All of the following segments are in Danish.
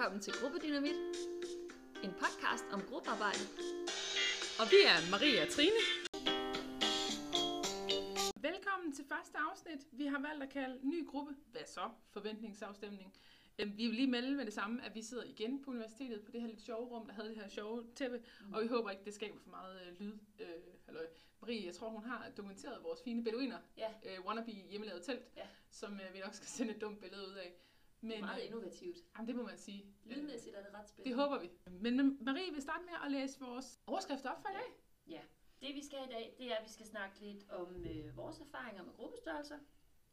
Velkommen til Gruppedynamit, en podcast om gruppearbejde. Og vi er Maria og Trine. Velkommen til første afsnit. Vi har valgt at kalde ny gruppe, hvad så? Forventningsafstemning. Øhm, Vi vil lige melde med det samme, at vi sidder igen på universitetet på det her lidt sjove rum, der havde det her sjove tæppe, mm. og vi håber ikke, det skaber for meget øh, lyd. Øh, halløj. Marie, jeg tror, hun har dokumenteret vores fine beduiner, Ja. øh, wannabe hjemmelavet telt, Ja. som øh, vi nok skal sende et dumt billede ud af. Men, Meget øh, innovativt. jamen, det må man sige. Lydmæssigt er det ret Det spændende. håber vi. Men Marie vil starte med at læse vores overskrifter op for i dag. Ja. Det vi skal i dag, det er, at vi skal snakke lidt om øh, vores erfaringer med gruppestørrelser.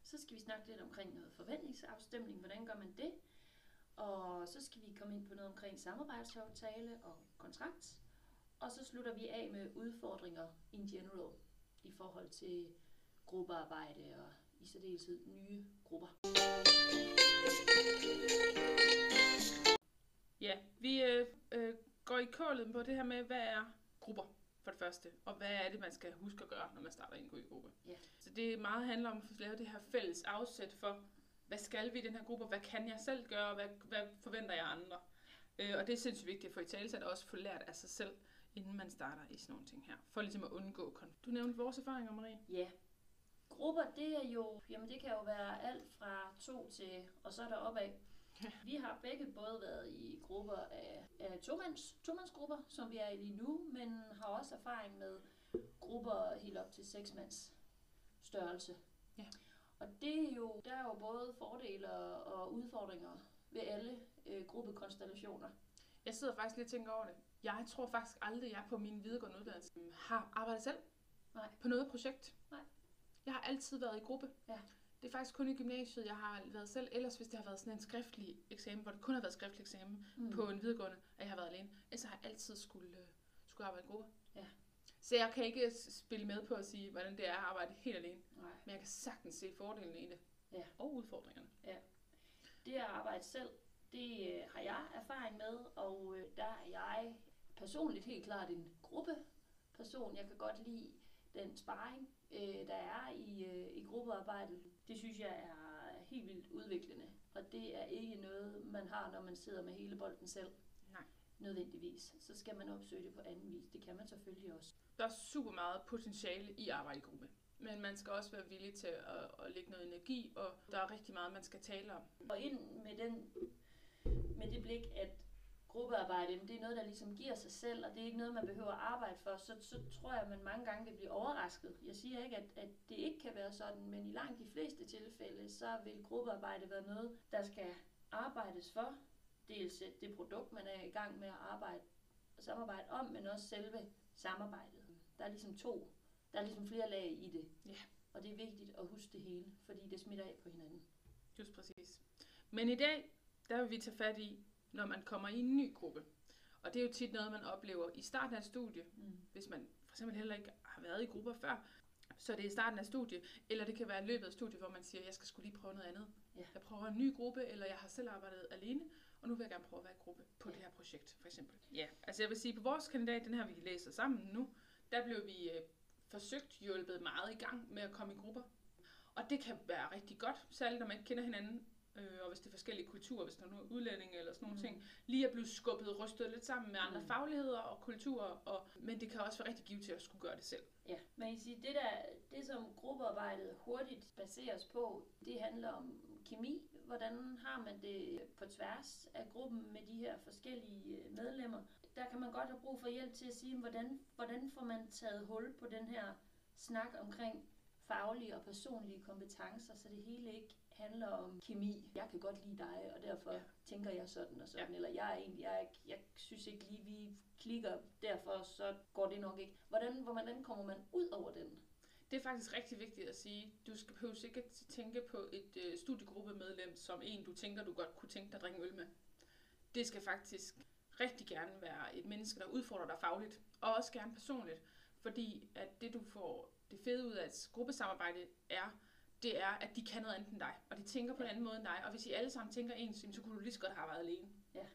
Så skal vi snakke lidt omkring noget forventningsafstemning. Hvordan gør man det? Og så skal vi komme ind på noget omkring samarbejdsaftale og kontrakt. Og så slutter vi af med udfordringer in general i forhold til gruppearbejde og i særdeleshed nye grupper. Ja, vi øh, øh, går i kålet på det her med, hvad er grupper for det første, og hvad er det, man skal huske at gøre, når man starter en gruppe. Ja. Så det meget handler om at få lavet det her fælles afsæt for, hvad skal vi i den her gruppe, hvad kan jeg selv gøre, og hvad, hvad forventer jeg andre. Øh, og det er sindssygt vigtigt at få i tale, at også få lært af sig selv, inden man starter i sådan nogle ting her, for ligesom at undgå konflikt. Du nævnte vores erfaringer, Marie. Ja. Grupper, det er jo, jamen det kan jo være alt fra to til, og så er der opad. Vi har begge både været i grupper af, af tomands, tomandsgrupper, som vi er i lige nu, men har også erfaring med grupper helt op til seksmands størrelse. Ja. Og det er jo, der er jo både fordele og, udfordringer ved alle øh, gruppekonstellationer. Jeg sidder faktisk lidt og tænker over det. Jeg tror faktisk aldrig, jeg på min videregående uddannelse har arbejdet selv Nej. på noget projekt. Nej. Jeg har altid været i gruppe. Ja. Det er faktisk kun i gymnasiet, jeg har været selv. Ellers hvis det har været sådan en skriftlig eksamen, hvor det kun har været skriftlig eksamen mm. på en videregående, at jeg har været alene. Ellers har jeg altid skulle, øh, skulle arbejde i gruppe. Ja. Så jeg kan ikke spille med på at sige, hvordan det er at arbejde helt alene. Nej. Men jeg kan sagtens se fordelene i det. Ja. Og udfordringerne. Det at arbejde selv, det øh, har jeg erfaring med, og øh, der er jeg personligt helt klart en gruppeperson. Jeg kan godt lide den sparring, øh, der er i, øh, i gruppearbejdet. Det synes jeg er helt vildt udviklende, og det er ikke noget, man har, når man sidder med hele bolden selv. Nej. Nødvendigvis. Så skal man opsøge det på anden vis. Det kan man selvfølgelig også. Der er super meget potentiale i arbejde i gruppe. Men man skal også være villig til at, at lægge noget energi, og der er rigtig meget, man skal tale om. Og ind med, den, med det blik, at gruppearbejde, det er noget, der ligesom giver sig selv, og det er ikke noget, man behøver at arbejde for, så, så tror jeg, at man mange gange vil blive overrasket. Jeg siger ikke, at, at det ikke kan være sådan, men i langt de fleste tilfælde, så vil gruppearbejde være noget, der skal arbejdes for. Dels det produkt, man er i gang med at arbejde og samarbejde om, men også selve samarbejdet. Der er ligesom to, der er ligesom flere lag i det. Ja. Og det er vigtigt at huske det hele, fordi det smitter af på hinanden. Just præcis. Men i dag, der vil vi tage fat i, når man kommer i en ny gruppe. Og det er jo tit noget, man oplever i starten af et studie, Mm. hvis man for eksempel heller ikke har været i grupper før. Så det er i starten af studiet, eller det kan være i løbet af studiet, hvor man siger, jeg skal skulle lige prøve noget andet. Ja. Jeg prøver en ny gruppe, eller jeg har selv arbejdet alene, og nu vil jeg gerne prøve at være i gruppe på Ja. det her projekt, for eksempel. Ja, altså jeg vil sige, på vores kandidat, den her vi læser sammen nu, der blev vi øh, forsøgt hjulpet meget i gang med at komme i grupper. Og det kan være rigtig godt, særligt når man ikke kender hinanden, øh, og hvis det er forskellige kulturer, hvis der er nogle udlændinge eller sådan nogle Mm. ting. Lige at blive skubbet, rystet lidt sammen med andre Mm. fagligheder og kulturer, og, men det kan også være rigtig givet til at skulle gøre det selv. Ja, man kan sige, det der, det som gruppearbejdet hurtigt baseres på, det handler om kemi. Hvordan har man det på tværs af gruppen med de her forskellige øh, medlemmer? Der kan man godt have brug for hjælp til at sige, hvordan, hvordan får man taget hul på den her snak omkring faglige og personlige kompetencer, så det hele ikke handler om kemi. Jeg kan godt lide dig, og derfor Ja. tænker jeg sådan og sådan. Ja. Eller jeg er egentlig, jeg, jeg synes ikke lige, vi klikker, derfor så går det nok ikke. Hvordan, hvordan kommer man ud over den? Det er faktisk rigtig vigtigt at sige, du skal behøves ikke at tænke på et øh, studiegruppemedlem som en, du tænker, du godt kunne tænke dig at drikke øl med. Det skal faktisk rigtig gerne være et menneske, der udfordrer dig fagligt, og også gerne personligt. Fordi at det, du får det fede ud af et gruppesamarbejde, er, det er, at de kan noget andet end dig, og de tænker på en anden måde end dig. Og hvis I alle sammen tænker ens, så kunne du lige så godt have været alene. Ja.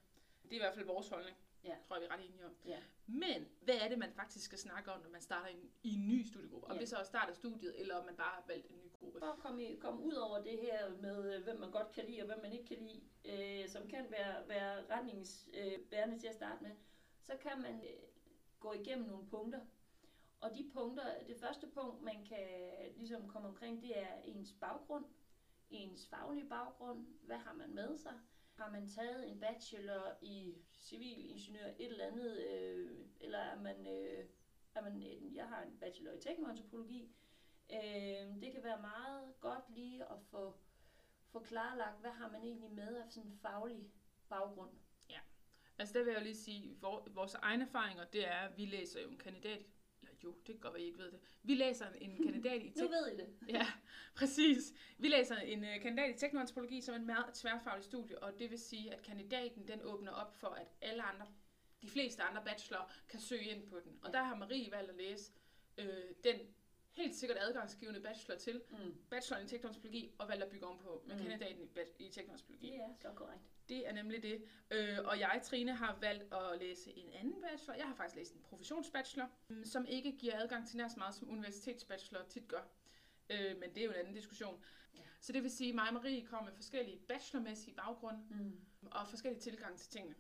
Det er i hvert fald vores holdning. Ja. Tror jeg, vi er ret enige om. Ja. Men hvad er det, man faktisk skal snakke om, når man starter i en, i en ny studiegruppe? Om Ja. det så er start af studiet, eller om man bare har valgt en ny gruppe. For at komme, komme ud over det her med, øh, hvem man godt kan lide og hvem man ikke kan lide, øh, som kan være, være retningsbærende øh, til at starte med, så kan man øh, gå igennem nogle punkter. Og de punkter, det første punkt, man kan ligesom komme omkring, det er ens baggrund, ens faglige baggrund. Hvad har man med sig? Har man taget en bachelor i civilingeniør, et eller andet, øh, eller er man, øh, er man en, jeg har en bachelor i teknoantropologi, Øh, det kan være meget godt lige at få, få klarlagt, hvad har man egentlig med af sådan en faglig baggrund. Ja, Altså der vil jeg jo lige sige, vores egne erfaringer, det er, at vi læser jo en kandidat, jo, det kan godt være, I ikke ved det. Vi læser en kandidat i Nu ved I det. Ja, præcis. Vi læser en uh, kandidat i teknoantropologi som en meget tværfaglig studie, og det vil sige, at kandidaten den åbner op for, at alle andre, de fleste andre bachelor kan søge ind på den. Og Ja. der har Marie valgt at læse øh, den helt sikkert adgangsgivende bachelor til, Mm. bacheloren i teknoantropologi, og valgt at bygge ovenpå med Mm. kandidaten i, i teknoantropologi. Det er så korrekt. Det er nemlig det. Øh, og jeg, Trine, har valgt at læse en anden bachelor. Jeg har faktisk læst en professionsbachelor, mm, som ikke giver adgang til nær så meget som universitetsbachelor tit gør. Øh, men det er jo en anden diskussion. Ja. Så det vil sige, at mig og Marie kommer med forskellige bachelormæssige baggrunde Mm. og forskellige tilgange til tingene.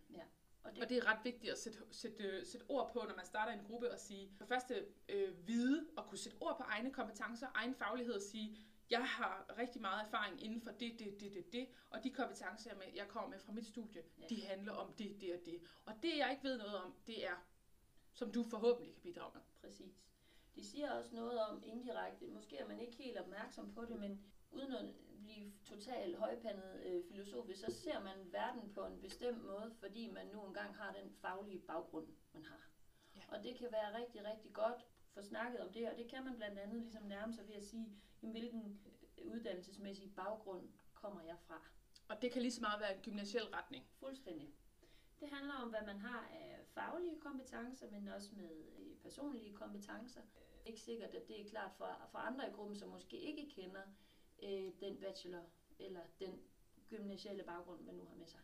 Og det, Og det er ret vigtigt at sætte, sætte, sætte ord på, når man starter en gruppe og sige, for første øh, vide og kunne sætte ord på egne kompetencer, egen faglighed og sige, jeg har rigtig meget erfaring inden for det, det, det, det, det, og de kompetencer, jeg, med, jeg kommer med fra mit studie, Ja. de handler om det, det og det. Og det, jeg ikke ved noget om, det er, som du forhåbentlig kan bidrage med. præcis. De siger også noget om indirekte, måske er man ikke helt opmærksom på det, men uden at blive totalt højpandet øh, filosofisk, så ser man verden på en bestemt måde, fordi man nu engang har den faglige baggrund, man har. Ja. Og det kan være rigtig, rigtig godt få snakket om det, og det kan man blandt andet ligesom nærme sig ved at sige, jamen, hvilken øh, uddannelsesmæssig baggrund kommer jeg fra. Og det kan lige så meget være en gymnasiel retning. Fuldstændig. Det handler om, hvad man har af faglige kompetencer, men også med øh, personlige kompetencer. Ikke sikkert, at det er klart for, for andre i gruppen, som måske ikke kender øh, den bachelor eller den gymnasielle baggrund, man nu har med sig.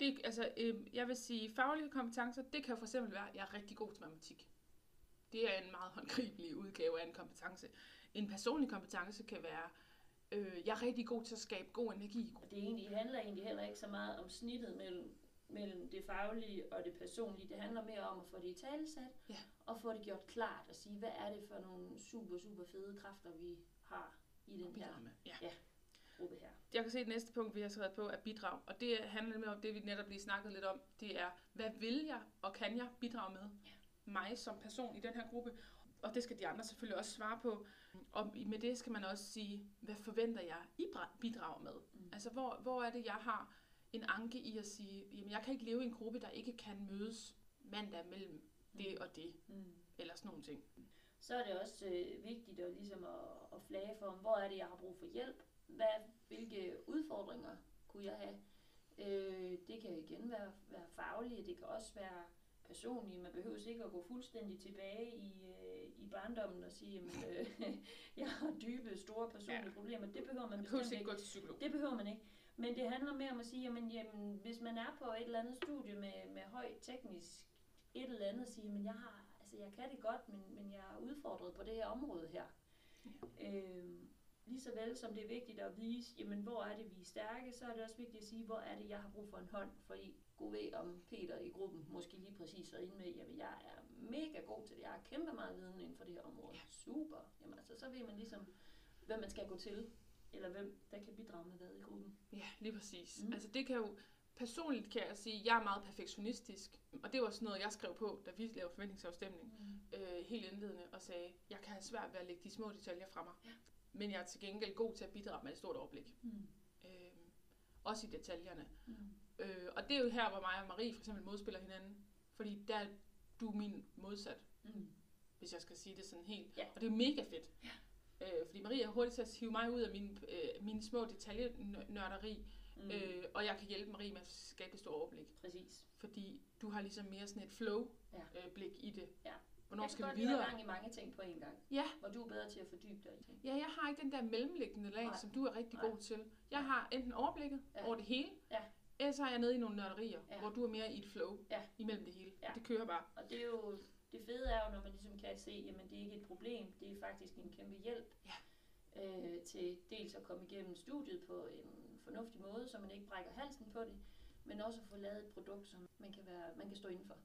Det, altså, øh, jeg vil sige, faglige kompetencer, det kan for eksempel være, at jeg er rigtig god til matematik. Det er en meget håndgribelig udgave af en kompetence. En personlig kompetence kan være, øh, jeg er rigtig god til at skabe god energi. Og det egentlig, handler egentlig heller ikke så meget om snittet mellem, mellem det faglige og det personlige. Det handler mere om at få det i talesat, Ja. og få det gjort klart og sige, hvad er det for nogle super, super fede kræfter, vi har i den her med. Ja. gruppe her. Jeg kan se, at det næste punkt, vi har skrevet på, er bidrag. Og det handler nemlig om det, vi netop lige snakkede lidt om. Det er, hvad vil jeg og kan jeg bidrage med? Mig som person i den her gruppe. Og det skal de andre selvfølgelig også svare på. Og med det skal man også sige, hvad forventer jeg, I bidrager med? Mm. Altså, hvor, hvor er det, jeg har en anke i at sige, jamen, jeg kan ikke leve i en gruppe, der ikke kan mødes mandag mellem det og det, Mm. eller sådan nogle ting. Så er det også øh, vigtigt at, ligesom at, at flage for, hvor er det, jeg har brug for hjælp? Hvad, hvilke udfordringer kunne jeg have? Øh, det kan igen være, være faglige, det kan også være personlige. Man behøver ikke at gå fuldstændig tilbage i, øh, i barndommen og sige, jamen, øh, jeg har dybe, store personlige Ja. problemer. Det behøver man Man bestemt ikke ikke. gå til psykolog. Det behøver man ikke. Men det handler mere om at sige, jamen, jamen hvis man er på et eller andet studie med, med høj teknisk et eller andet, sige, men jeg har, altså jeg kan det godt, men, men jeg er udfordret på det her område her. Ja. Øhm, lige så vel som det er vigtigt at vise, jamen hvor er det, vi er stærke, så er det også vigtigt at sige, hvor er det, jeg har brug for en hånd, fordi god ved om Peter i gruppen måske lige præcis er inde med, jamen jeg er mega god til det, jeg har kæmpe meget viden inden for det her område. Ja. Super. Jamen altså, så ved man ligesom, hvem man skal gå til, eller hvem der kan bidrage med hvad i gruppen. Ja, lige præcis. Mm. Altså det kan jo, personligt kan jeg sige, at jeg er meget perfektionistisk. Og det var også noget, jeg skrev på, da vi lavede forventningsafstemning. Mm. Øh, helt indledende og sagde, jeg kan have svært ved at lægge de små detaljer fra mig. Ja. Men jeg er til gengæld god til at bidrage med et stort overblik. Mm. Øh, også i detaljerne. Mm. Øh, og det er jo her, hvor mig og Marie for eksempel modspiller hinanden. Fordi der er du min modsat, Mm. hvis jeg skal sige det sådan helt. Ja. Og det er mega fedt. Øh, fordi Marie er hurtigt til at hive mig ud af mine, øh, mine små detaljenørderi. Mm. Øh, og jeg kan hjælpe Marie med at skabe et stort overblik. Præcis. Fordi du har ligesom mere sådan et flow-blik Ja. øh, blik i det. Ja. Hvornår jeg skal vi videre? have gang i mange ting på en gang. Ja. Hvor du er bedre til at fordybe dig i ting. Ja, jeg har ikke den der mellemliggende lag, Nej. som du er rigtig Nej. god til. Jeg har enten overblikket Ja. over det hele, Ja. Ellers så er jeg nede i nogle nørderier, Ja. hvor du er mere i et flow Ja. imellem det hele. Ja. Ja. Det kører bare. Og det er jo, det fede er jo, når man ligesom kan se, jamen det er ikke et problem, det er faktisk en kæmpe hjælp Ja. Øh, til dels at komme igennem studiet på en fornuftig måde, så man ikke brækker halsen på det, men også at få lavet et produkt, som man kan, være, man kan stå indenfor.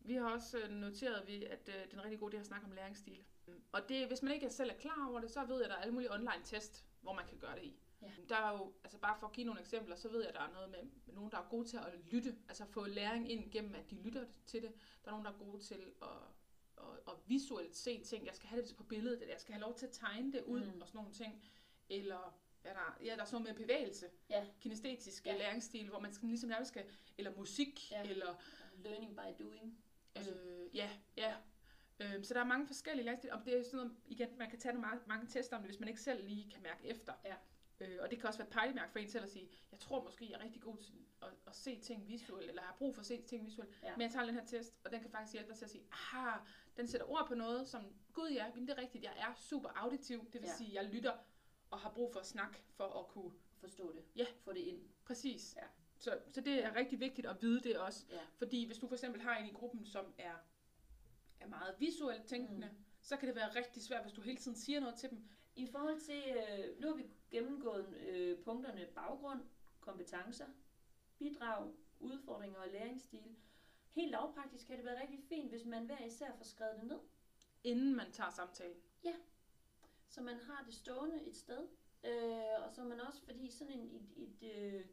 Vi har også øh, noteret, vi, at øh, det er en rigtig god idé at snakke om læringsstil. Og det, hvis man ikke selv er klar over det, så ved jeg, at der er alle mulige online test, hvor man kan gøre det i. Ja. Der er jo, altså bare for at give nogle eksempler, så ved jeg, at der er noget med, med nogen, der er gode til at lytte, altså få læring ind gennem, at de lytter til det. Der er nogen, der er gode til at, at, at visuelt se ting. Jeg skal have det på billedet, eller jeg skal have lov til at tegne det ud, Mm. og sådan nogle ting. Eller ja, der, ja, der er sådan noget med bevægelse, Ja. kinestetisk Ja. læringsstil, hvor man skal ligesom nærmest skal, eller musik, Ja. eller Learning by doing. Øh, ja, ja. Øhm, så der er mange forskellige læringsstil, og det er sådan noget, igen, man kan tage nogle mange, mange tester om det, hvis man ikke selv lige kan mærke efter. Ja. Øh, og det kan også være et pejlemærke for en selv at sige, jeg tror måske, jeg er rigtig god til at, at se ting visuelt, eller har brug for at se ting visuelt, Ja. men jeg tager den her test, og den kan faktisk hjælpe dig til at sige, aha, den sætter ord på noget, som, gud ja, men det er rigtigt, jeg er super auditiv, det vil Ja. sige, jeg lytter og har brug for at snakke for at kunne, Forstå det. Ja. Få det ind. præcis. Ja. Så, så det er rigtig vigtigt at vide det også. Ja. Fordi hvis du for eksempel har en i gruppen, som er, er meget visuelt tænkende, Mm. så kan det være rigtig svært, hvis du hele tiden siger noget til dem. I forhold til, øh, nu har vi gennemgået øh, punkterne baggrund, kompetencer, bidrag, udfordringer og læringsstil. Helt lavpraktisk kan det være rigtig fint, hvis man hver især får skrevet det ned, inden man tager samtalen. så man har det stående et sted. Øh, og så man også, fordi sådan en, et, et, øh,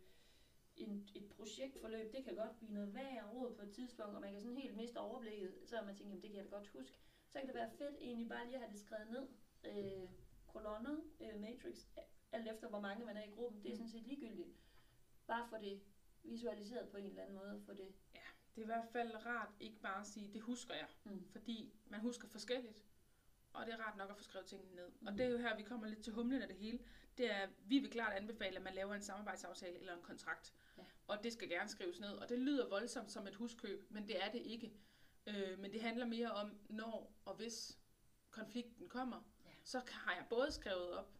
en, et projektforløb, det kan godt blive noget værd råd på et tidspunkt, og man kan sådan helt miste overblikket, så man tænker, jamen, det kan jeg da godt huske. Så kan det være fedt egentlig bare lige at have det skrevet ned. Øh, kolonner, øh, matrix, alt efter hvor mange man er i gruppen, det er Mm. sådan set ligegyldigt. Bare få det visualiseret på en eller anden måde, få det Det er i hvert fald rart ikke bare at sige, det husker jeg. Mm. Fordi man husker forskelligt. Og det er rart nok at få skrevet tingene ned. Mm. Og det er jo her, vi kommer lidt til humlen af det hele. Det er, vi vil klart anbefale, at man laver en samarbejdsaftale eller en kontrakt. Ja. Og det skal gerne skrives ned. Og det lyder voldsomt som et huskøb, men det er det ikke. Øh, men det handler mere om, når og hvis konflikten kommer, Ja. så har jeg både skrevet op,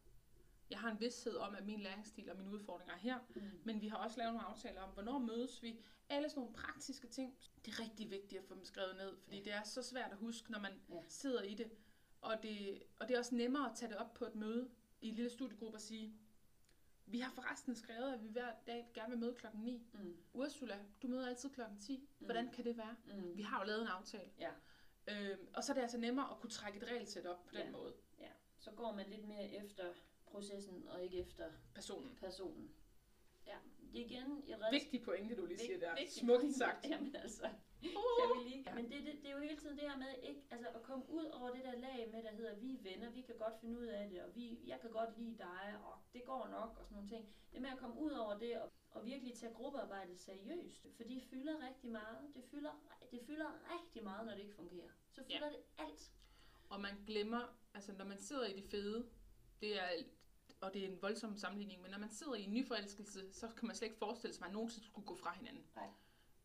jeg har en vidshed om, at min læringsstil og mine udfordringer er her, mm. men vi har også lavet nogle aftaler om, hvornår mødes vi. Alle sådan nogle praktiske ting. Det er rigtig vigtigt at få dem skrevet ned, fordi Ja. det er så svært at huske, når man Ja. sidder i det. Og, det. og det er også nemmere at tage det op på et møde i en lille studiegruppe og sige, vi har forresten skrevet, at vi hver dag gerne vil møde klokken 9. Mm. Ursula, du møder altid klokken 10. Hvordan kan det være? Mm. Vi har jo lavet en aftale. Ja. Øhm, og så er det altså nemmere at kunne trække et regelsæt op på den Ja. måde. ja, så går man lidt mere efter processen og ikke efter Personen. personen. Ja, det er igen et redskab. Vigtig pointe, du lige siger der. Smukt pointe. sagt. Jamen altså, kan Uh! vi lige. Men det, det, det er jo hele tiden det her med ikke, altså at komme ud over det der lag med, der hedder, vi er venner, vi kan godt finde ud af det, og vi, jeg kan godt lide dig, og det går nok, og sådan nogle ting. Det med at komme ud over det, og, og virkelig tage gruppearbejdet seriøst, for det fylder rigtig meget. Det fylder, det fylder rigtig meget, når det ikke fungerer. Så fylder ja. det alt. Og man glemmer, altså når man sidder i det fede, det er, og det er en voldsom sammenligning, men når man sidder i en nyforelskelse, så kan man slet ikke forestille sig, at man nogensinde skulle gå fra hinanden. Nej.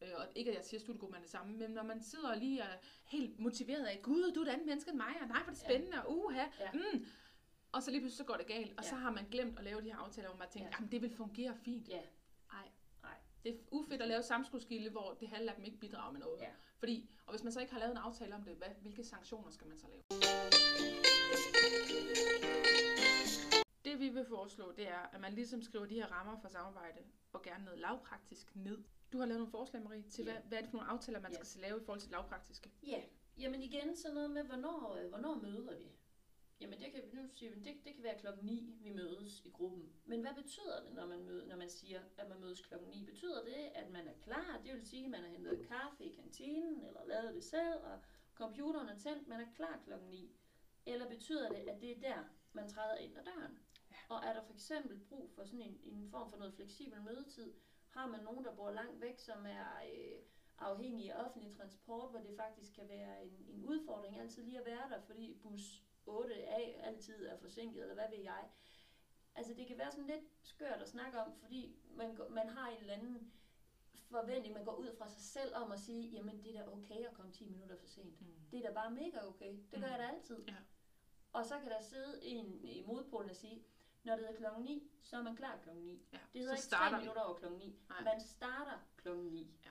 Øh, og ikke at jeg siger, at studiegruppen er det samme, men når man sidder og lige er helt motiveret af, gud, du er et andet menneske end mig, og nej, hvor er det Ja. spændende, og uha, Ja. mm. Og så lige pludselig så går det galt, og Ja. så har man glemt at lave de her aftaler, hvor man tænker, Ja. jamen det vil fungere fint. Ja. Ej. Nej. Det er ufedt at lave samskudskilde, hvor det halve af dem ikke bidrager med noget. Ja. Fordi, og hvis man så ikke har lavet en aftale om det, hvad, hvilke sanktioner skal man så lave? Det vi vil foreslå, det er, at man ligesom skriver de her rammer for samarbejde, og gerne noget lavpraktisk ned. Du har lavet nogle forslag, Marie, til Ja. hvad, hvad er det for nogle aftaler, man Ja. skal lave i forhold til lavpraktiske? Ja, jamen igen sådan noget med, hvornår, øh, hvornår møder vi? Jamen det kan, nu siger det, det kan være klokken 9, vi mødes i gruppen. Men hvad betyder det, når man, møder, når man siger, at man mødes klokken 9? Betyder det, at man er klar? Det vil sige, at man har hentet kaffe i kantinen, eller lavet det selv, og computeren er tændt, man er klar klokken 9? Eller betyder det, at det er der, man træder ind ad døren? Og er der for eksempel brug for sådan en, en form for noget fleksibel mødetid? Har man nogen, der bor langt væk, som er øh, afhængige af offentlig transport, hvor det faktisk kan være en, en udfordring altid lige at være der, fordi bus 8A altid er forsinket, eller hvad ved jeg. Altså det kan være sådan lidt skørt at snakke om, fordi man, man har en eller anden forventning, man går ud fra sig selv om at sige, jamen det er da okay at komme 10 minutter for sent. Mm. Det er da bare mega okay. Det gør Mm. jeg da altid. Ja. Og så kan der sidde en i modpolen og sige, Når det er klokken 9, så er man klar klokken 9. Ja, Det hedder ikke starter 3 vi. minutter over klokken 9. Nej. Man starter klokken 9. Ja.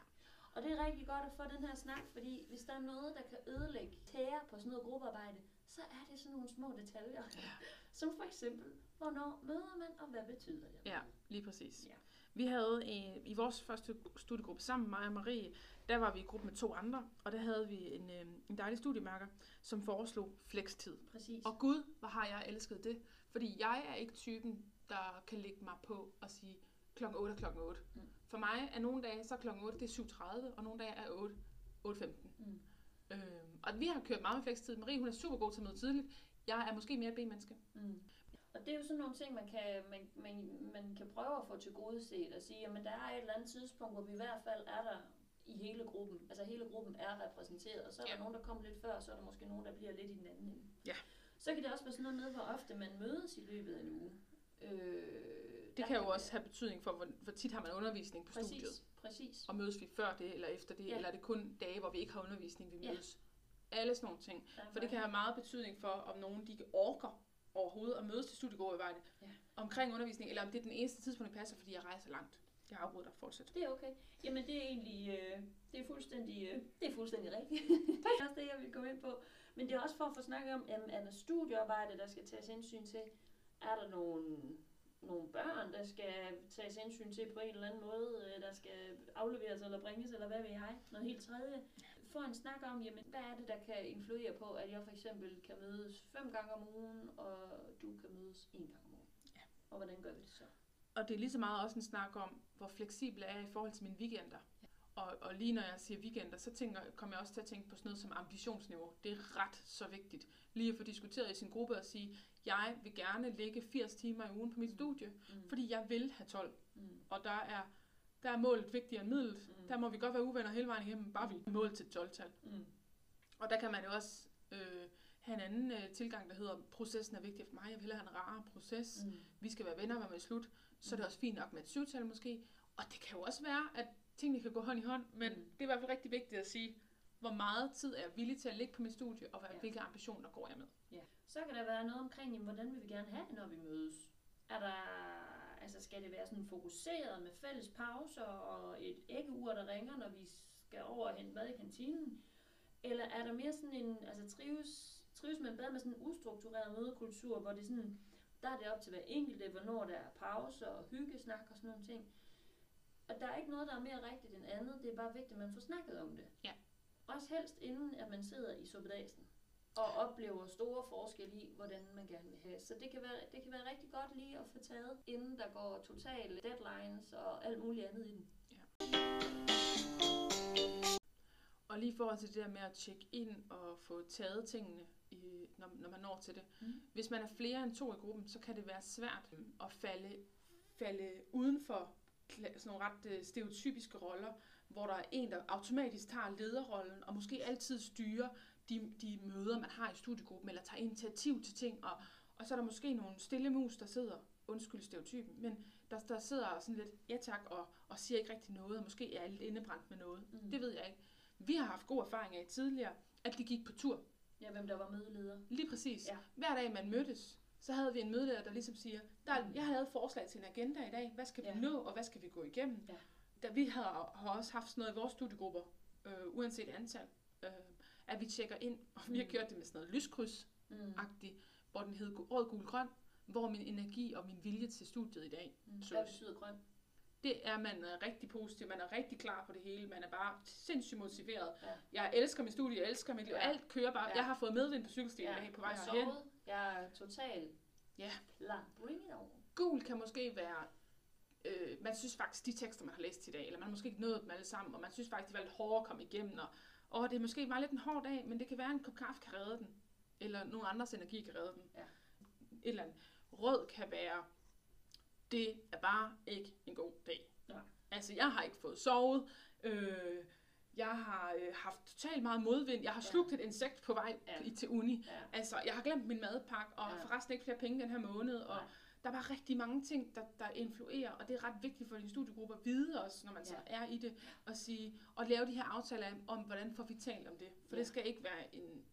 Og det er rigtig godt at få den her snak, fordi hvis der er noget, der kan ødelægge tære på sådan noget gruppearbejde, så er det sådan nogle små detaljer. Ja. Som for eksempel, hvornår møder man, og hvad betyder det? Ja, lige præcis. Ja. Vi havde øh, i vores første studiegruppe sammen, mig og Marie, der var vi i gruppe med to andre, og der havde vi en, øh, en dejlig studiemærker, som foreslog flekstid. Præcis. Og gud, hvor har jeg elsket det. Fordi jeg er ikke typen, der kan lægge mig på og sige, klokken 8 er klokken 8. Mm. For mig er nogle dage, så klokken 8, det er 7.30, og nogle dage er 8, 8.15. Mm. Øhm, og vi har kørt meget med flekstid. Marie, hun er super god til at møde tidligt. Jeg er måske mere B-menneske. Mm. Og det er jo sådan nogle ting, man kan, man, man, man kan prøve at få til gode set og sige, at der er et eller andet tidspunkt, hvor vi i hvert fald er der i hele gruppen. Altså hele gruppen er repræsenteret, og så er Ja. der nogen, der kommer lidt før, og så er der måske nogen, der bliver lidt i den anden ende. Ja. Så kan det også være sådan noget med, hvor ofte man mødes i løbet af en uge. Øh, Det kan jo også have betydning for, hvor, hvor tit har man undervisning på Præcis, studiet. præcis. Og mødes vi før det, eller efter det, Ja. eller er det kun dage, hvor vi ikke har undervisning, vi Ja. mødes. Alle sådan nogle ting. For det kan have meget betydning for, om nogen de orker overhovedet at mødes til studiegruppearbejde Ja. omkring undervisning, eller om det er den eneste tidspunkt, det passer, fordi jeg rejser langt. Jeg afbryder dig fortsat. Det er okay. Jamen det er egentlig, øh, det er fuldstændig, øh, det er fuldstændig rigtigt. det er også det, jeg vil komme ind på. Men det er også for at få snakket om, jamen, er der studiearbejde, der skal tages hensyn til? Er der nogle, nogle børn, der skal tages hensyn til på en eller anden måde, øh, der skal afleveres eller bringes, eller hvad ved jeg? Noget helt tredje. Få en snak om, jamen, hvad er det, der kan influere på, at jeg for eksempel kan mødes fem gange om ugen, og du kan mødes en gang om ugen? Ja. Og hvordan gør vi det så? Og det er lige så meget også en snak om, hvor fleksibel er jeg i forhold til mine weekender. Og, og lige når jeg siger weekender, så tænker, kommer jeg også til at tænke på sådan noget som ambitionsniveau. Det er ret så vigtigt. Lige at få diskuteret i sin gruppe og sige, jeg vil gerne lægge 80 timer i ugen på mit studie, Mm. fordi jeg vil have 12. Mm. Og der er, der er målet vigtigere end midlet. Mm. Der må vi godt være uvenner hele vejen igennem, bare vi er mål til et 12-tal. Mm. Og der kan man jo også øh, have en anden øh, tilgang, der hedder, processen er vigtig for mig. Jeg vil hellere have en rar proces. Mm. Vi skal være venner, når man slut. Så er det også fint nok med et syvtal måske. Og det kan jo også være, at tingene kan gå hånd i hånd. Men Mm. det er i hvert fald rigtig vigtigt at sige, hvor meget tid er jeg villig til at lægge på mit studie, og hvad, Ja. hvilke ambitioner går jeg med. Så kan der være noget omkring, jamen, hvordan vil vi gerne have det, når vi mødes? Er der, altså skal det være sådan fokuseret med fælles pauser og et æggeur, der ringer, når vi skal over og hente mad i kantinen? Eller er der mere sådan en, altså trives, trives man bedre med sådan en ustruktureret mødekultur, hvor det sådan, der er det op til hver enkelte, hvornår der er pauser og hyggesnak og sådan nogle ting. Og der er ikke noget, der er mere rigtigt end andet. Det er bare vigtigt, at man får snakket om det. Ja. Også helst inden, at man sidder i suppedasen og oplever store forskelle i, hvordan man gerne vil have. Så det kan, være, det kan være rigtig godt lige at få taget, inden der går totale deadlines og alt muligt andet i den. Og lige i forhold til det der med at tjekke ind og få taget tingene, i, når, når man når til det. Mm. Hvis man er flere end to i gruppen, så kan det være svært at falde, falde uden for sådan nogle ret øh, stereotypiske roller, hvor der er en, der automatisk tager lederrollen, og måske altid styrer de, de møder, man har i studiegruppen, eller tager initiativ til ting, og, og så er der måske nogle stille mus, der sidder, undskyld stereotypen, men der, der sidder sådan lidt, ja tak, og, og siger ikke rigtig noget, og måske er lidt indebrændt med noget. Mm. Det ved jeg ikke. Vi har haft god erfaring af tidligere, at de gik på tur. Ja, hvem der var mødeleder. Lige præcis. Ja. Hver dag man mødtes, så havde vi en mødeleder, der ligesom siger, der, Mm. jeg har lavet forslag til en agenda i dag, hvad skal vi Ja. nå, og hvad skal vi gå igennem? Ja. Da vi har, har også haft sådan noget i vores studiegrupper, øh, uanset antal, øh, at vi tjekker ind, og vi har Mm. gjort det med sådan noget lyskryds-agtigt, Mm. hvor den hed rød, gul, grøn, hvor min energi og min vilje til studiet i dag. Mm. Så- Hvad betyder grøn? Det er, man er rigtig positiv, man er rigtig klar på det hele, man er bare sindssygt motiveret. Ja. Jeg elsker mit studie, jeg elsker mit liv, Ja. alt kører bare. Ja. Jeg har fået medvind på cykelstien dag på vej jeg herhen. sovet. Jeg er totalt Ja. klar. Bring it on. Gul kan måske være, øh, man synes faktisk, de tekster, man har læst i dag, eller man har måske ikke nået dem alle sammen, og man synes faktisk, det var lidt hårdere at komme igennem, og, og det er måske bare lidt en hård dag, men det kan være, en kop kaffe kan redde den, eller nogen andres energi kan redde den. Ja. Et eller andet. Rød kan være, det er bare ikke en god dag. Nej. Altså, jeg har ikke fået sovet, øh, jeg har øh, haft totalt meget modvind, jeg har Ja. slugt et insekt på vej Ja. til uni, Ja. Altså, jeg har glemt min madpakke, og Ja. ja. forresten ikke flere penge den her måned, og Nej. der er bare rigtig mange ting, der, der influerer, og det er ret vigtigt for din studiegruppe at vide også, når man så er i det, og sige, og lave de her aftaler om, hvordan får vi talt om det. For Ja. det skal ikke være en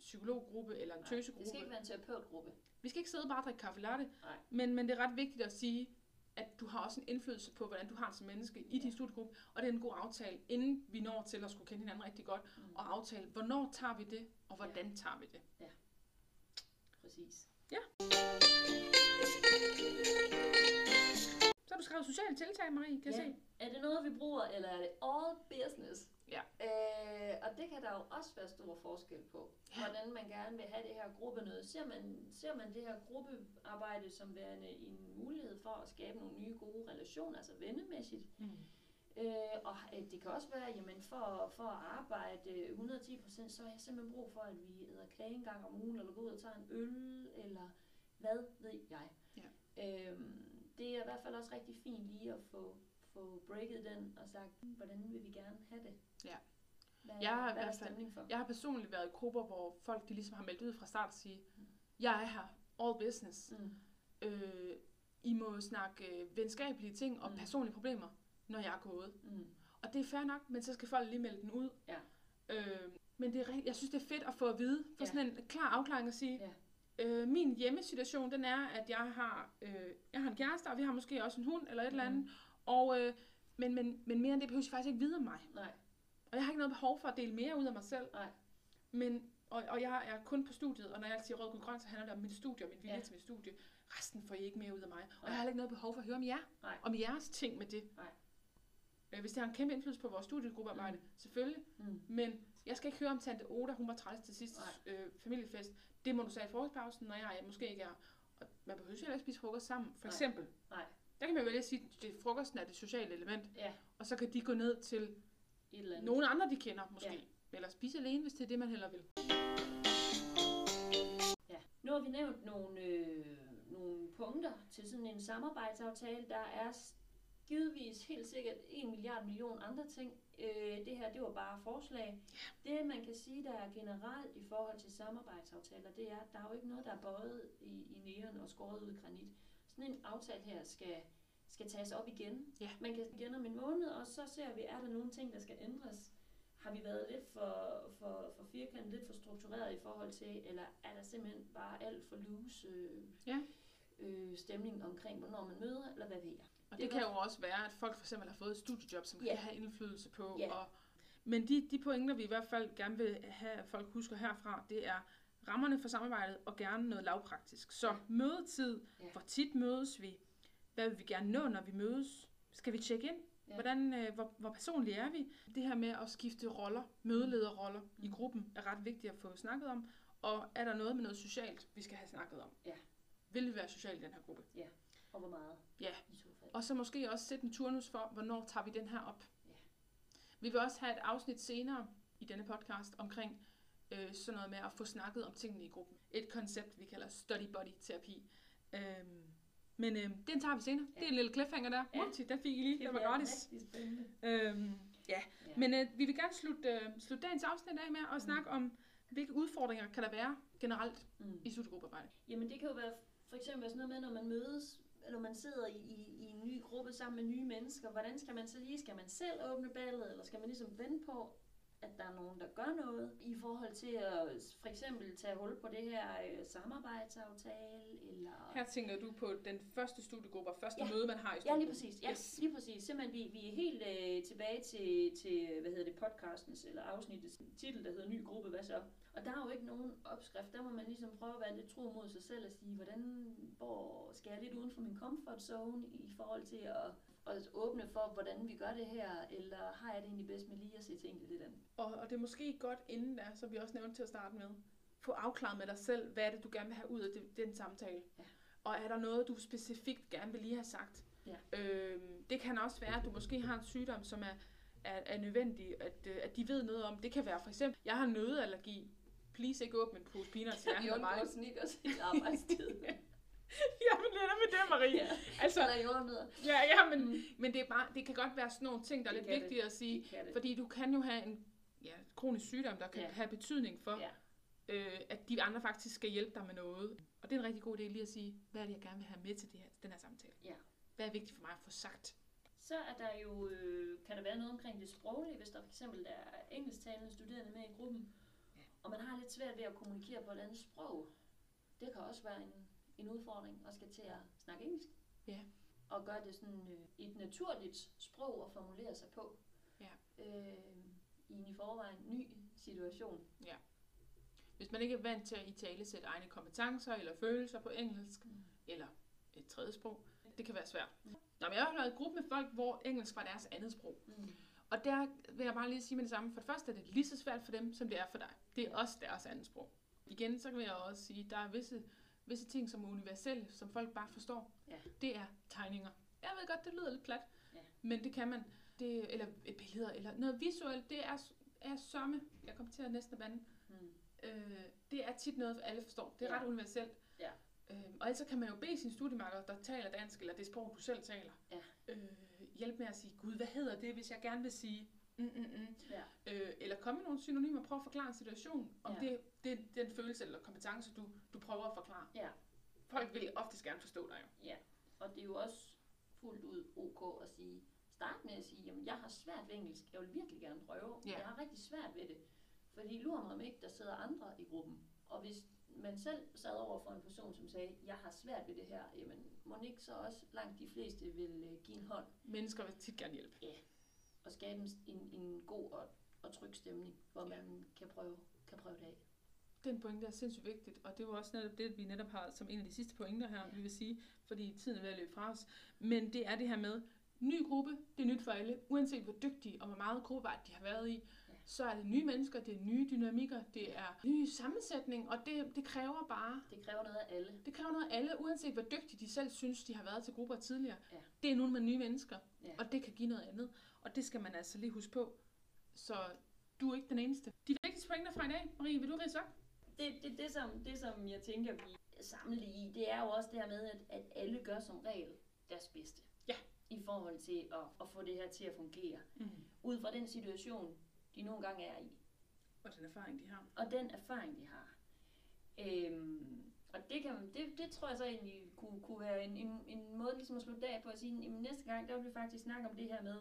psykologgruppe eller en Nej, Det tøsegruppe. skal ikke være en terapeutgruppe. Vi skal ikke sidde og bare og drikke kaffe latte, Nej. men, men det er ret vigtigt at sige, at du har også en indflydelse på, hvordan du har det som menneske i din studiegruppe, og det er en god aftale, inden vi når til at skulle kende hinanden rigtig godt, Mm. og aftale, hvornår tager vi det, og hvordan tager vi det. Præcis. Så har du skrevet sociale tiltag, Marie, kan Ja. se. Er det noget, vi bruger, eller er det all business? Ja. Øh, og det kan der jo også være stor forskel på, Ja. hvordan man gerne vil have det her gruppemøde. Ser man, ser man det her gruppearbejde som værende en mulighed for at skabe nogle nye gode relationer, altså vennemæssigt? Mm. Øh, og øh, det kan også være, jamen for, for at arbejde øh, 110%, så har jeg simpelthen brug for, at vi æder kage en gang om ugen, eller går ud og tager en øl, eller hvad ved jeg. Ja. Øhm, det er i hvert fald også rigtig fint lige at få, få breaket den og sagt, hvordan vil vi gerne have det? Ja. Hvad, Jeg har i hvad er der stemning for? Jeg har personligt været i grupper, hvor folk de ligesom har meldt ud fra start og sige, jeg er her, all business. Mm. Øh, I må snakke øh, venskabelige ting og Mm. personlige problemer, når jeg er gået. Mm. Og det er fair nok, men så skal folk lige melde den ud. Ja. Øh, men det er, jeg synes, det er fedt at få at vide, få Ja. sådan en klar afklaring at sige, Ja. øh, min hjemmesituation, den er, at jeg har, øh, jeg har en kæreste, og vi har måske også en hund eller et eller andet. Mm. Og, øh, men, men, men mere end det behøver jeg faktisk ikke vide om mig. Nej, Og jeg har ikke noget behov for at dele mere ud af mig selv. nej. Men, og, og jeg er kun på studiet, og når jeg siger rød guld grøn, så handler det om mit studie og min vilje Ja. til mit studie. Resten får I ikke mere ud af mig. Og Nej. jeg har heller ikke noget behov for at høre om jer. Nej. Om jeres ting med det. Nej. Øh, Hvis det har en kæmpe indflydelse på vores studiegruppearbejde, Mm. selvfølgelig. Mm. Men jeg skal ikke høre om tante Oda, hun var træls til sidste øh, familiefest. Det må du sige i frokostpausen, når jeg måske ikke er. Og man behøver jo heller ikke spise frokost sammen. For Nej. eksempel. Nej. Der kan man vælge at sige, at det, frokosten er det sociale element. Ja, Og så kan de gå ned til et eller andet. nogle andre, de kender måske. Ja. Ja. Eller spise alene, hvis det er det, man heller vil. Ja. Nu har vi nævnt nogle, øh, nogle punkter til sådan en samarbejdsaftale. Der er givetvis helt sikkert en milliard million andre ting. Øh, det her, det var bare forslag. Det, man kan sige, der er generelt i forhold til samarbejdsaftaler, det er, at der er jo ikke noget, der er bøjet i, i næren og skåret ud i granit. Sådan en aftale her skal, skal tages op igen. Ja. Man kan igen om en måned, og så ser vi, er der nogle ting, der skal ændres. Har vi været lidt for, for, for firkantet, lidt for struktureret i forhold til, eller er der simpelthen bare alt for loose øh, Ja. øh, stemning omkring, hvornår man møder, eller hvad ved jeg? Og Det det, kan jo også være, at folk for eksempel har fået et studiejob, som Ja. kan have indflydelse på. Ja. Og, men de, de pointer, vi i hvert fald gerne vil have, at folk husker herfra, det er rammerne for samarbejdet, og gerne noget lavpraktisk. Så mødetid, Ja. hvor tit mødes vi, hvad vil vi gerne nå, når vi mødes, skal vi tjekke ind, Ja. Hvordan, øh, hvor, hvor personlige er vi? Det her med at skifte roller, mødelederroller mm. i gruppen, er ret vigtigt at få snakket om. Og er der noget med noget socialt, vi skal have snakket om? Ja. Vil vi være sociale i den her gruppe? Og hvor meget? Ja. I så fald. Og så måske også sætte en turnus for, hvornår tager vi den her op. Ja. Vi vil også have et afsnit senere i denne podcast omkring øh, sådan noget med at få snakket om tingene i gruppen. Et koncept, vi kalder study body terapi. Øhm, men øh, den tager vi senere. Ja. Det er en lille cliffhanger der. Ja. Ja. Den fik I lige. Den var gratis. Øhm, ja. Ja. Men øh, vi vil gerne slutte, øh, slutte dagens afsnit af med at snakke om, hvilke udfordringer kan der være generelt Mm. i studiegruppearbejde. Jamen det kan jo være for eksempel sådan noget med, når man mødes, når man sidder i, i, i en ny gruppe sammen med nye mennesker, hvordan skal man så lige, skal man selv åbne ballet, eller skal man ligesom vente på, at der er nogen, der gør noget, i forhold til at for eksempel tage hul på det her øh, samarbejdsaftale, eller... Her tænker du på den første studiegruppe og første Ja. møde, man har i Ja, studiegruppen. lige præcis. Ja, Yes. lige præcis. Simpelthen, vi, vi er helt øh, tilbage til, til, hvad hedder det, podcastens eller afsnittets titel, der hedder Ny Gruppe, hvad så? Og der er jo ikke nogen opskrift. Der må man ligesom prøve at være lidt tro mod sig selv og sige, hvordan, hvor skal jeg lidt uden for min comfort zone i forhold til at, at åbne for, hvordan vi gør det her, eller har jeg det egentlig bedst med lige at se tingene lidt an? Og, og det er måske godt inden da, som vi også nævnte til at starte med, få afklaret med dig selv, hvad er det, du gerne vil have ud af det, den samtale. Ja. Og er der noget, du specifikt gerne vil lige have sagt? Ja. Øhm, det kan også være, at du måske har en sygdom, som er, er, er nødvendig, at, øh, at de ved noget om. Det kan være for eksempel, jeg har nødallergi. Please ikke åbne en pose peanuts i nærheden af mig. snickers i arbejdstid. Jamen, det er med det, Marie. ja. Altså, Eller jordnødder. ja, ja, men, Mm. men det, er bare, det kan godt være sådan nogle ting, der er Det lidt det. vigtige at sige. Det. Fordi du kan jo have en ja, kronisk sygdom, der kan Ja. ja. have betydning for, Ja. øh, at de andre faktisk skal hjælpe dig med noget. Og det er en rigtig god idé lige at sige, hvad er det, jeg gerne vil have med til det her, den her samtale? Ja. Hvad er vigtigt for mig at få sagt? Så er der jo, øh, kan der være noget omkring det sproglige, hvis der for eksempel er engelsktalende studerende med i gruppen, Ja. og man har lidt svært ved at kommunikere på et andet sprog. Det kan også være en, en udfordring og skal til at snakke engelsk. Ja. Og gøre det sådan øh, et naturligt sprog at formulere sig på. Ja. Øh, I en i forvejen ny situation. Hvis man ikke er vant til at i tale sætte egne kompetencer eller følelser på engelsk, Mm. eller et tredje sprog, det kan være svært. Nå, men jeg har været i gruppe med folk, hvor engelsk var deres andet sprog. Mm. Og der vil jeg bare lige sige med det samme. For det første er det lige så svært for dem, som det er for dig. Det er også deres andet sprog. Igen, så kan jeg også sige, at der er visse, visse ting, som er universelle, som folk bare forstår. Ja. Det er tegninger. Jeg ved godt, det lyder lidt plat, Ja. men det kan man. Det, eller et billeder, eller noget visuelt, det er, er somme. Jeg kommer til at næsten bande. Mm. Øh, det er tit noget, alle forstår. Det er Ja. ret universelt. Ja. Øh, og ellers kan man jo bede sin studiemarker, der taler dansk, eller det sprog, du selv taler, Ja. øh, hjælpe med at sige, gud, hvad hedder det, hvis jeg gerne vil sige, mm, mm, mm. Ja. Øh, eller komme med nogle synonymer, prøve at forklare en situation, om Ja. det, det er den følelse eller kompetence, du, du prøver at forklare. Ja. Folk vil oftest gerne forstå dig jo. Og det er jo også fuldt ud ok at sige, start med at sige, jamen jeg har svært ved engelsk, jeg vil virkelig gerne prøve, Ja. jeg har rigtig svært ved det. Fordi lurer mig om ikke, der sidder andre i gruppen. Og hvis man selv sad over for en person, som sagde, jeg har svært ved det her, jamen må ikke så også langt de fleste vil øh, give en hånd Mennesker vil tit gerne hjælpe. Og skabe en, en god og, og tryg stemning, hvor man kan prøve, kan prøve det af. Den pointe er sindssygt vigtigt, og det er jo også netop det, vi netop har som en af de sidste pointer her, Ja. vi vil sige, fordi tiden er ved at løbe fra os. Men det er det her med, ny gruppe, det er nyt for alle, uanset hvor dygtige og hvor meget gruppearbejde de har været i, Ja. så er det nye mennesker, det er nye dynamikker, det er ny sammensætning, og det, det kræver bare, Det kræver noget af alle. det kræver noget af alle, uanset hvor dygtige de selv synes, de har været til grupper tidligere. Ja. Det er nogle med nye mennesker, Ja. og det kan give noget andet, og det skal man altså lige huske på. Så du er ikke den eneste. De vigtigste pointer fra i dag, Marie, vil du rise op? det, det, det, som, det, som jeg tænker, vi er samlet i, det er jo også det her med, at, at alle gør som regel deres bedste. Ja. I forhold til at, at få det her til at fungere. Mm. Ud fra den situation, de nogle gange er i. Og den erfaring, de har. Og den erfaring, de har. Øhm, og det, kan, man- det, det tror jeg så egentlig kunne, kunne være en, en, en måde ligesom at slutte af på at sige, at næste gang, der vil vi faktisk snakke om det her med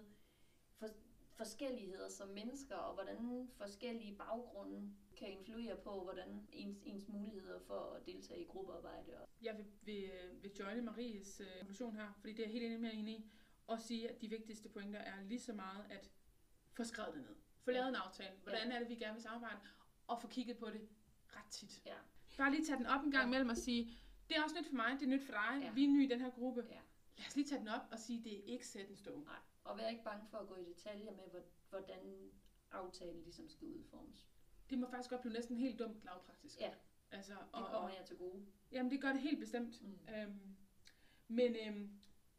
for, forskelligheder som mennesker, og hvordan forskellige baggrunde kan influere på, hvordan ens, ens muligheder for at deltage i gruppearbejde. Jeg vil, vil, vil joine Maries øh, konklusion her, fordi det er jeg helt enig med hende i, og sige, at de vigtigste pointer er lige så meget at få skrevet det ned. Få lavet en aftale. Hvordan er det, vi gerne vil samarbejde? Og få kigget på det ret tit. Ja. Bare lige tage den op en gang Ja. mellem og sige, det er også nyt for mig, det er nyt for dig, Ja. vi er nye i den her gruppe. Ja. Lad os lige tage den op og sige, det er ikke set en stone. nej, og vær ikke bange for at gå i detaljer med, hvor- hvordan aftalen ligesom skal udformes. Det må faktisk godt blive næsten helt dumt lavpraktisk. Ja. Altså, Det og, kommer og, jeg til gode. jamen, det gør det helt bestemt. Mm. Øhm, men øhm,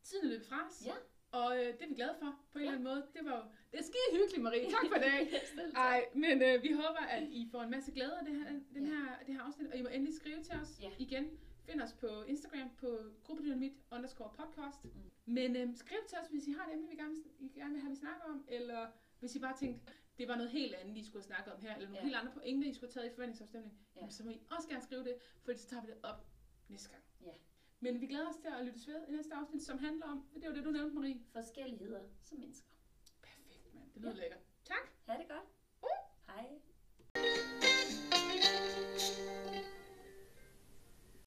tiden er løbet fra os. Ja. Og øh, det er vi glade for, på en Ja. eller anden måde. Det var jo, det er skide hyggeligt, Marie. Tak for tak. Ej, men øh, vi håber, at I får en masse glæde af det her, den Ja. her, det her afsnit. Og I må endelig skrive til os Ja. igen. Find os på Instagram på gruppedynamit underscore podcast. Mm. Men øhm, skriv til os, hvis I har et emne, vi gerne, I gerne vil have, vi snakker om, eller hvis I bare tænkte, det var noget helt andet, I skulle snakke om her, eller nogle ja. helt andre pointer, I skulle have taget i forventningsafstemning, ja. Så må I også gerne skrive det, for så tager vi det op næste gang. Ja. Men vi glæder os til at lytte ved i næste afsnit, som handler om, det var det, du nævnte, Marie. Forskelligheder som mennesker. Perfekt, mand. Det lyder ja. lækkert. Tak. Ha' det godt.